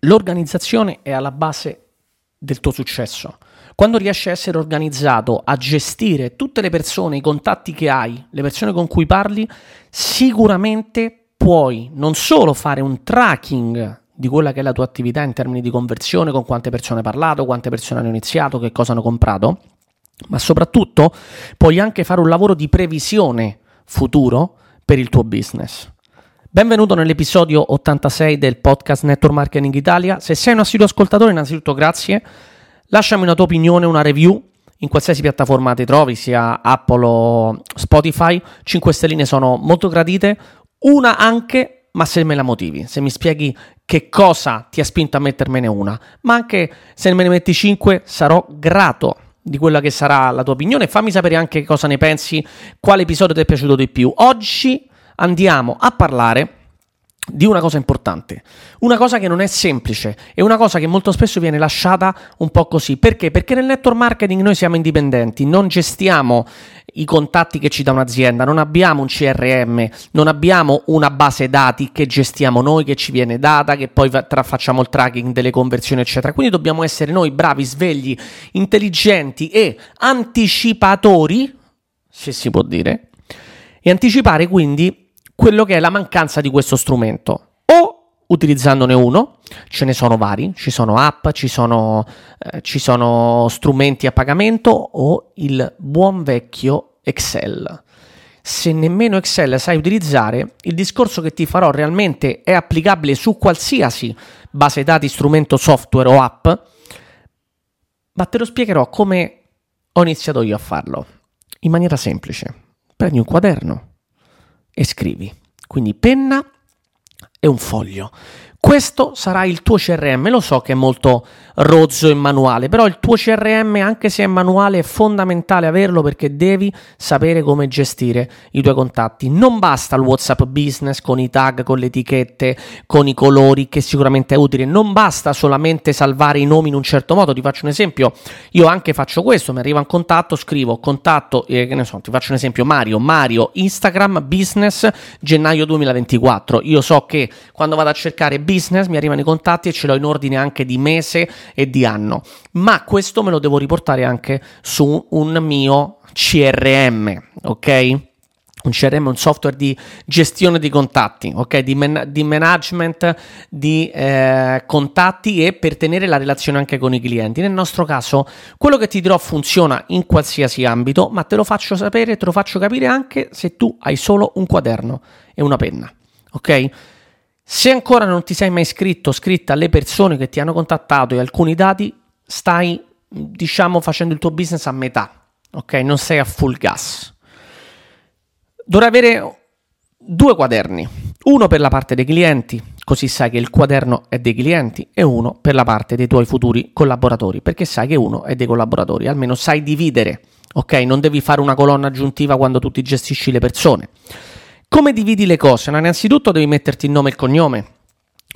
L'organizzazione è alla base del tuo successo. Quando riesci a essere organizzato, a gestire tutte le persone, i contatti che hai, le persone con cui parli, sicuramente puoi non solo fare un tracking di quella che è la tua attività in termini di conversione, con quante persone hai parlato, quante persone hanno iniziato, che cosa hanno comprato, ma soprattutto puoi anche fare un lavoro di previsione futuro per il tuo business. Benvenuto nell'episodio 86 del podcast Network Marketing Italia. Se sei un assiduo ascoltatore, innanzitutto grazie. Lasciami una tua opinione, una review in qualsiasi piattaforma ti trovi, sia Apple o Spotify. 5 stelline sono molto gradite. Una anche, ma se me la motivi, se mi spieghi che cosa ti ha spinto a mettermene una, ma anche se me ne metti 5 sarò grato di quella che sarà la tua opinione. Fammi sapere anche cosa ne pensi, quale episodio ti è piaciuto di più. Oggi andiamo a parlare di una cosa importante, una cosa che non è semplice e una cosa che molto spesso viene lasciata un po' così. Perché? Perché nel network marketing noi siamo indipendenti, non gestiamo i contatti che ci dà un'azienda, non abbiamo un CRM, non abbiamo una base dati che gestiamo noi, che ci viene data, che poi tra- facciamo il tracking delle conversioni, eccetera. Quindi dobbiamo essere noi bravi, svegli, intelligenti e anticipatori, se si può dire, e anticipare quindi quello che è la mancanza di questo strumento. O utilizzandone uno, ce ne sono vari, ci sono app, ci sono, eh, ci sono strumenti a pagamento o il buon vecchio Excel. Se nemmeno Excel sai utilizzare, il discorso che ti farò realmente è applicabile su qualsiasi base dati, strumento, software o app, ma te lo spiegherò come ho iniziato io a farlo, in maniera semplice. Prendi un quaderno, e scrivi. Quindi penna e un foglio. Questo sarà il tuo CRM, lo so che è molto rozzo e manuale, però il tuo CRM, anche se è manuale, è fondamentale averlo perché devi sapere come gestire i tuoi contatti. Non basta il WhatsApp business con i tag, con le etichette, con i colori, che sicuramente è utile. Non basta solamente salvare i nomi in un certo modo. Ti faccio un esempio, io anche faccio questo, mi arriva un contatto, scrivo contatto, eh, che ne so, ti faccio un esempio, Mario, Mario, Instagram, business, gennaio 2024. Io so che quando vado a cercare business, mi arrivano i contatti e ce l'ho in ordine anche di mese e di anno. Ma questo me lo devo riportare anche su un mio CRM, ok? Un CRM è un software di gestione di contatti, ok? Di, man- di management di eh, contatti e per tenere la relazione anche con i clienti. Nel nostro caso, quello che ti dirò funziona in qualsiasi ambito, ma te lo faccio sapere, te lo faccio capire anche se tu hai solo un quaderno e una penna, ok? Se ancora non ti sei mai iscritto, scritta alle persone che ti hanno contattato e alcuni dati, stai, diciamo, facendo il tuo business a metà, ok? Non sei a full gas. Dovrai avere due quaderni, uno per la parte dei clienti, così sai che il quaderno è dei clienti, e uno per la parte dei tuoi futuri collaboratori, perché sai che uno è dei collaboratori, almeno sai dividere, ok? Non devi fare una colonna aggiuntiva quando tu ti gestisci le persone. Come dividi le cose? No, innanzitutto devi metterti il nome e il cognome,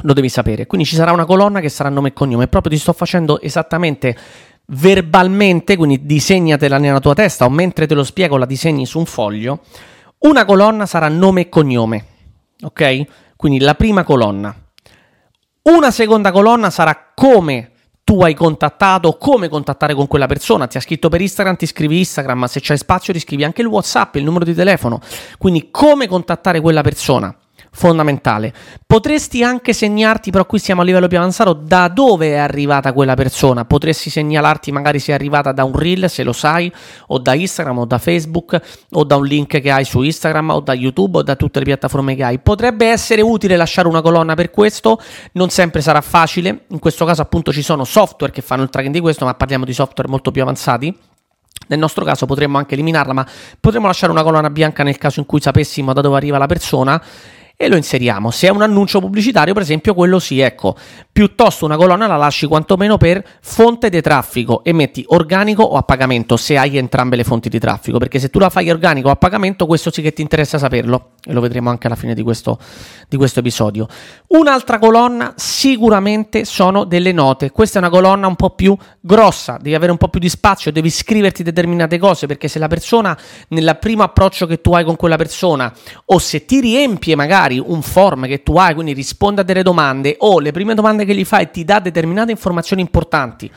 lo devi sapere. Quindi ci sarà una colonna che sarà nome e cognome. Proprio ti sto facendo esattamente verbalmente, quindi disegnatela nella tua testa o mentre te lo spiego la disegni su un foglio. Una colonna sarà nome e cognome, ok? Quindi la prima colonna. Una seconda colonna sarà come tu hai contattato, come contattare con quella persona, ti ha scritto per Instagram, ti scrivi Instagram, ma se c'è spazio ti scrivi anche il WhatsApp, il numero di telefono, quindi come contattare quella persona fondamentale. Potresti anche segnarti, però qui siamo a livello più avanzato, da dove è arrivata quella persona. Potresti segnalarti magari se è arrivata da un reel, se lo sai, o da Instagram, o da Facebook, o da un link che hai su Instagram, o da YouTube, o da tutte le piattaforme che hai. Potrebbe essere utile lasciare una colonna per questo, non sempre sarà facile. In questo caso appunto ci sono software che fanno il tracking di questo, ma parliamo di software molto più avanzati. Nel nostro caso potremmo anche eliminarla, ma potremmo lasciare una colonna bianca nel caso in cui sapessimo da dove arriva la persona e lo inseriamo. Se è un annuncio pubblicitario, per esempio, quello sì, ecco, piuttosto una colonna la lasci quantomeno per fonte di traffico e metti organico o a pagamento se hai entrambe le fonti di traffico, perché se tu la fai organico o a pagamento, questo sì che ti interessa saperlo e lo vedremo anche alla fine di questo, di questo episodio. Un'altra colonna sicuramente sono delle note. Questa è una colonna un po' più grossa, devi avere un po' più di spazio, devi scriverti determinate cose, perché se la persona nel primo approccio che tu hai con quella persona o se ti riempie magari magari un form che tu hai, quindi risponde a delle domande o le prime domande che gli fai ti dà determinate informazioni importanti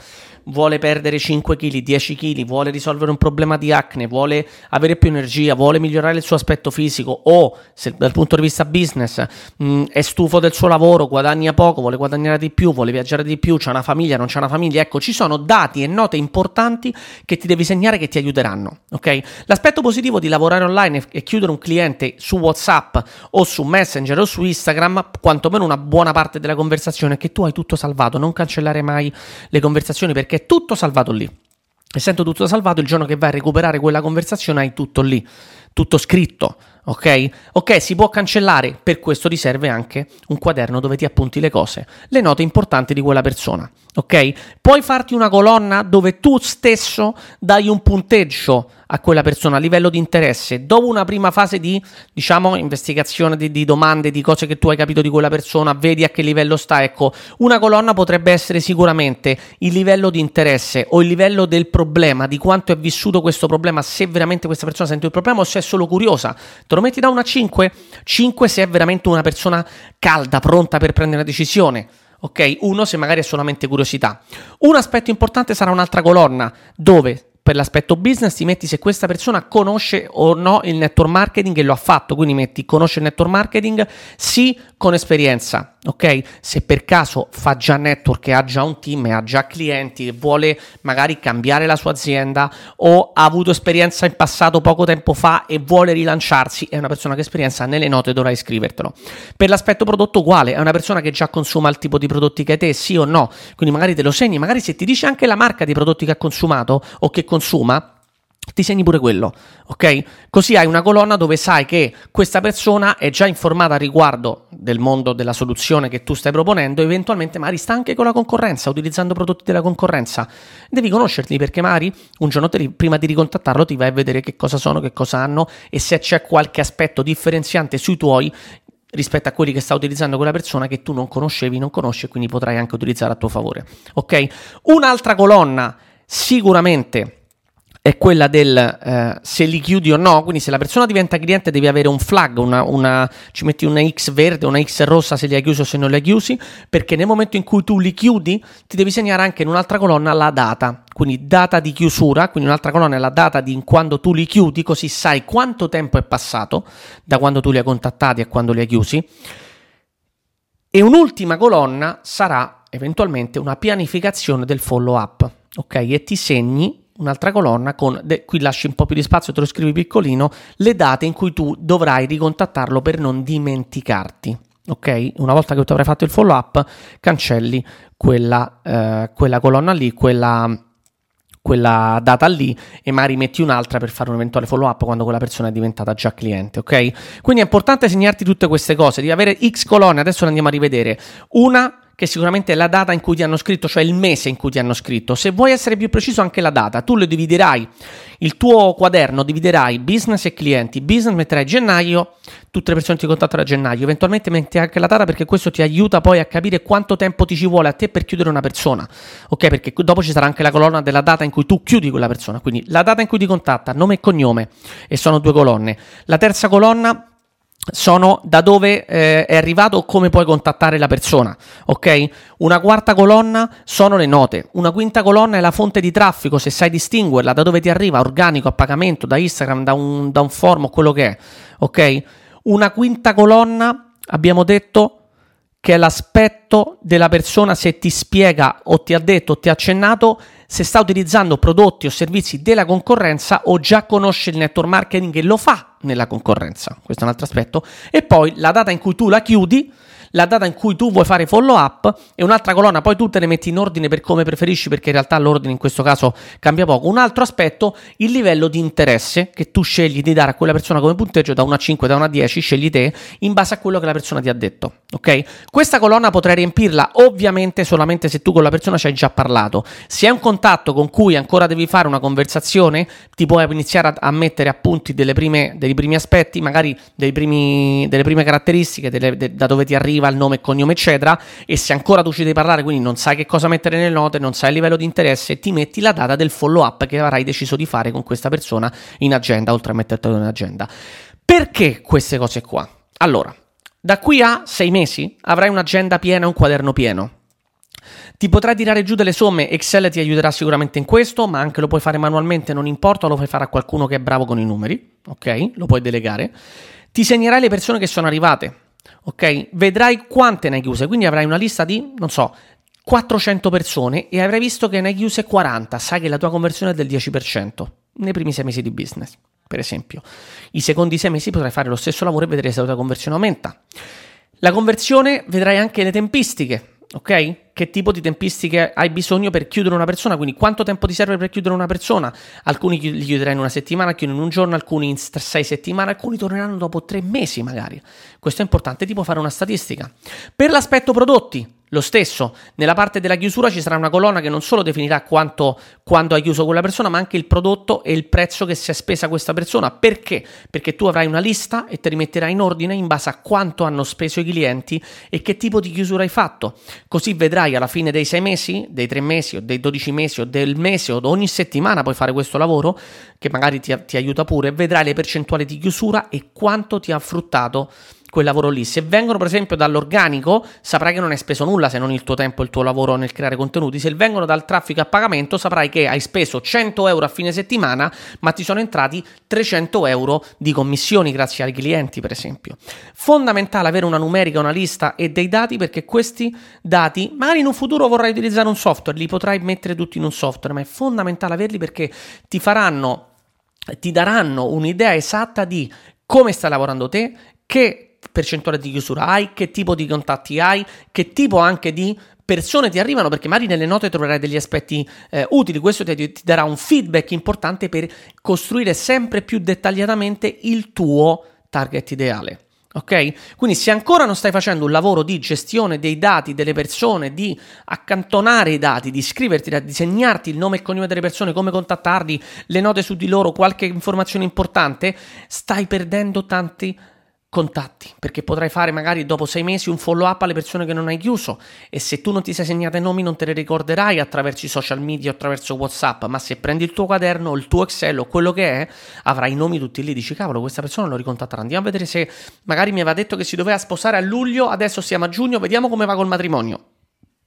vuole perdere 5 kg, 10 kg, vuole risolvere un problema di acne, vuole avere più energia, vuole migliorare il suo aspetto fisico o se dal punto di vista business mh, mm, è stufo del suo lavoro, guadagna poco, vuole guadagnare di più, vuole viaggiare di più, c'ha una famiglia, non c'ha una famiglia, ecco, ci sono dati e note importanti che ti devi segnare che ti aiuteranno, ok? L'aspetto positivo di lavorare online e chiudere un cliente su WhatsApp o su Messenger o su Instagram, quantomeno una buona parte della conversazione è che tu hai tutto salvato, non cancellare mai le conversazioni perché è tutto salvato lì. Essendo tutto salvato, il giorno che vai a recuperare quella conversazione hai tutto lì, tutto scritto, ok? Ok, si può cancellare, per questo ti serve anche un quaderno dove ti appunti le cose, le note importanti di quella persona, ok? Puoi farti una colonna dove tu stesso dai un punteggio a quella persona a livello di interesse, dopo una prima fase di, diciamo, investigazione di, di, domande, di cose che tu hai capito di quella persona, vedi a che livello sta, ecco, una colonna potrebbe essere sicuramente il livello di interesse o il livello del problema, di quanto è vissuto questo problema, se veramente questa persona sente il problema o se è solo curiosa. Te lo metti da una 5? 5 se è veramente una persona calda, pronta per prendere una decisione. Ok, uno se magari è solamente curiosità. Un aspetto importante sarà un'altra colonna dove per l'aspetto business ti metti se questa persona conosce o no il network marketing e lo ha fatto, quindi metti conosce il network marketing, sì con esperienza, ok? Se per caso fa già network e ha già un team e ha già clienti e vuole magari cambiare la sua azienda o ha avuto esperienza in passato poco tempo fa e vuole rilanciarsi, è una persona che esperienza nelle note dovrai scrivertelo. Per l'aspetto prodotto uguale, è una persona che già consuma il tipo di prodotti che hai te, sì o no? Quindi magari te lo segni, magari se ti dice anche la marca di prodotti che ha consumato o che consuma consuma, ti segni pure quello, ok? Così hai una colonna dove sai che questa persona è già informata riguardo del mondo della soluzione che tu stai proponendo, eventualmente magari sta anche con la concorrenza, utilizzando prodotti della concorrenza. Devi conoscerli perché magari un giorno te, prima di ricontattarlo ti vai a vedere che cosa sono, che cosa hanno e se c'è qualche aspetto differenziante sui tuoi rispetto a quelli che sta utilizzando quella persona che tu non conoscevi, non conosci e quindi potrai anche utilizzare a tuo favore, ok? Un'altra colonna sicuramente è quella del eh, se li chiudi o no, quindi se la persona diventa cliente devi avere un flag, una, una, ci metti una X verde, una X rossa se li hai chiusi o se non li hai chiusi, perché nel momento in cui tu li chiudi ti devi segnare anche in un'altra colonna la data, quindi data di chiusura, quindi un'altra colonna è la data di quando tu li chiudi, così sai quanto tempo è passato da quando tu li hai contattati a quando li hai chiusi. E un'ultima colonna sarà eventualmente una pianificazione del follow up, ok? E ti segni un'altra colonna con, de, qui lasci un po' più di spazio, te lo scrivi piccolino, le date in cui tu dovrai ricontattarlo per non dimenticarti. Ok? Una volta che tu avrai fatto il follow up, cancelli quella, eh, quella colonna lì, quella, quella data lì e magari metti un'altra per fare un eventuale follow up quando quella persona è diventata già cliente, ok? Quindi è importante segnarti tutte queste cose, di avere X colonne, adesso le andiamo a rivedere. Una che sicuramente è la data in cui ti hanno scritto, cioè il mese in cui ti hanno scritto. Se vuoi essere più preciso anche la data, tu le dividerai, il tuo quaderno dividerai business e clienti, business metterai gennaio, tutte le persone ti contattano a gennaio, eventualmente metti anche la data perché questo ti aiuta poi a capire quanto tempo ti ci vuole a te per chiudere una persona, ok? Perché dopo ci sarà anche la colonna della data in cui tu chiudi quella persona, quindi la data in cui ti contatta, nome e cognome, e sono due colonne. La terza colonna sono da dove eh, è arrivato come puoi contattare la persona, ok? Una quarta colonna sono le note, una quinta colonna è la fonte di traffico, se sai distinguerla, da dove ti arriva, organico, a pagamento, da Instagram, da un, da un form o quello che è, ok? Una quinta colonna, abbiamo detto, che è l'aspetto della persona se ti spiega o ti ha detto o ti ha accennato se sta utilizzando prodotti o servizi della concorrenza o già conosce il network marketing e lo fa nella concorrenza. Questo è un altro aspetto. E poi la data in cui tu la chiudi la data in cui tu vuoi fare follow up e un'altra colonna, poi tu te le metti in ordine per come preferisci perché in realtà l'ordine in questo caso cambia poco. Un altro aspetto, il livello di interesse che tu scegli di dare a quella persona come punteggio da 1 a 5, da 1 a 10, scegli te in base a quello che la persona ti ha detto, ok? Questa colonna potrai riempirla ovviamente solamente se tu con la persona ci hai già parlato. Se è un contatto con cui ancora devi fare una conversazione, ti puoi iniziare a, a mettere appunti prime, dei primi aspetti, magari primi, delle prime caratteristiche, delle, de, da dove ti arriva arriva il nome e cognome, eccetera. E se ancora tu ci devi parlare, quindi non sai che cosa mettere nelle note, non sai il livello di interesse, ti metti la data del follow up che avrai deciso di fare con questa persona in agenda, oltre a mettertelo in agenda. Perché queste cose qua? Allora, Da qui a sei mesi avrai un'agenda piena, un quaderno pieno. Ti potrai tirare giù delle somme, Excel ti aiuterà sicuramente in questo, ma anche lo puoi fare manualmente, non importa, lo puoi fare a qualcuno che è bravo con i numeri, ok? Lo puoi delegare. Ti segnerai le persone che sono arrivate, ok? Vedrai quante ne hai chiuse, quindi avrai una lista di, non so, 400 persone e avrai visto che ne hai chiuse 40, sai che la tua conversione è del 10% nei primi sei mesi di business, per esempio. I secondi sei mesi potrai fare lo stesso lavoro e vedrai se la tua conversione aumenta. La conversione vedrai anche le tempistiche, ok? Che tipo di tempistiche hai bisogno per chiudere una persona? Quindi quanto tempo ti serve per chiudere una persona? Alcuni li chiuderai in una settimana, alcuni in un giorno, alcuni in sei settimane, alcuni torneranno dopo tre mesi magari. Questo è importante, tipo fare una statistica. Per l'aspetto prodotti, lo stesso, nella parte della chiusura ci sarà una colonna che non solo definirà quanto, quando hai chiuso quella persona, ma anche il prodotto e il prezzo che si è spesa questa persona. Perché? Perché tu avrai una lista e te li metterai in ordine in base a quanto hanno speso i clienti e che tipo di chiusura hai fatto. Così vedrai alla fine dei sei mesi, dei tre mesi o dei dodici mesi o del mese o ogni settimana puoi fare questo lavoro, che magari ti, ti aiuta pure, vedrai le percentuali di chiusura e quanto ti ha fruttato quel lavoro lì. Se vengono, per esempio, dall'organico, saprai che non hai speso nulla se non il tuo tempo e il tuo lavoro nel creare contenuti. Se vengono dal traffico a pagamento, saprai che hai speso 100 euro a fine settimana, ma ti sono entrati 300 euro di commissioni grazie ai clienti, per esempio. Fondamentale avere una numerica, una lista e dei dati perché questi dati, magari in un futuro vorrai utilizzare un software, li potrai mettere tutti in un software, ma è fondamentale averli perché ti faranno ti daranno un'idea esatta di come stai lavorando te, che percentuale di chiusura hai, che tipo di contatti hai, che tipo anche di persone ti arrivano perché magari nelle note troverai degli aspetti eh, utili, questo ti, ti, darà un feedback importante per costruire sempre più dettagliatamente il tuo target ideale. Ok? Quindi se ancora non stai facendo un lavoro di gestione dei dati delle persone, di accantonare i dati, di scriverti, di disegnarti il nome e cognome delle persone, come contattarli, le note su di loro, qualche informazione importante, stai perdendo tanti contatti, perché potrai fare magari dopo sei mesi un follow up alle persone che non hai chiuso e se tu non ti sei segnato i nomi non te le ricorderai attraverso i social media o attraverso Whatsapp, ma se prendi il tuo quaderno il tuo Excel o quello che è, avrai i nomi tutti lì, dici cavolo questa persona lo ricontatterà, andiamo a vedere se magari mi aveva detto che si doveva sposare a luglio, adesso siamo a giugno, vediamo come va col matrimonio.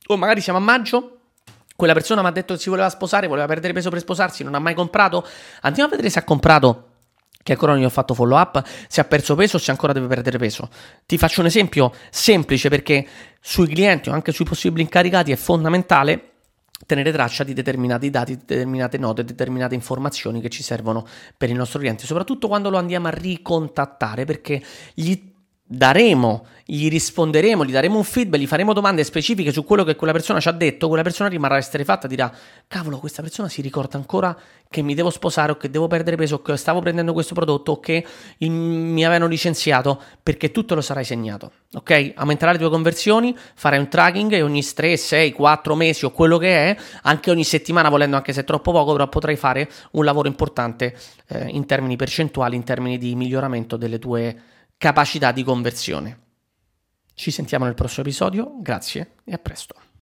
O magari siamo a maggio, quella persona mi ha detto che si voleva sposare, voleva perdere peso per sposarsi, non ha mai comprato, andiamo a vedere se ha comprato che ancora non gli ho fatto follow up, se ha perso peso o se ancora deve perdere peso. Ti faccio un esempio semplice perché sui clienti o anche sui possibili incaricati è fondamentale tenere traccia di determinati dati, determinate note, determinate informazioni che ci servono per il nostro cliente, soprattutto quando lo andiamo a ricontattare perché gli daremo, gli risponderemo, gli daremo un feedback, gli faremo domande specifiche su quello che quella persona ci ha detto, quella persona rimarrà esterefatta, dirà cavolo questa persona si ricorda ancora che mi devo sposare o che devo perdere peso o che stavo prendendo questo prodotto o che il, mi avevano licenziato perché tutto lo sarai segnato, ok? Aumenterai le tue conversioni, farai un tracking e ogni 3, 6, 4 mesi o quello che è, anche ogni settimana volendo anche se è troppo poco, però potrai fare un lavoro importante eh, in termini percentuali, in termini di miglioramento delle tue capacità di conversione. Ci sentiamo nel prossimo episodio, grazie e a presto.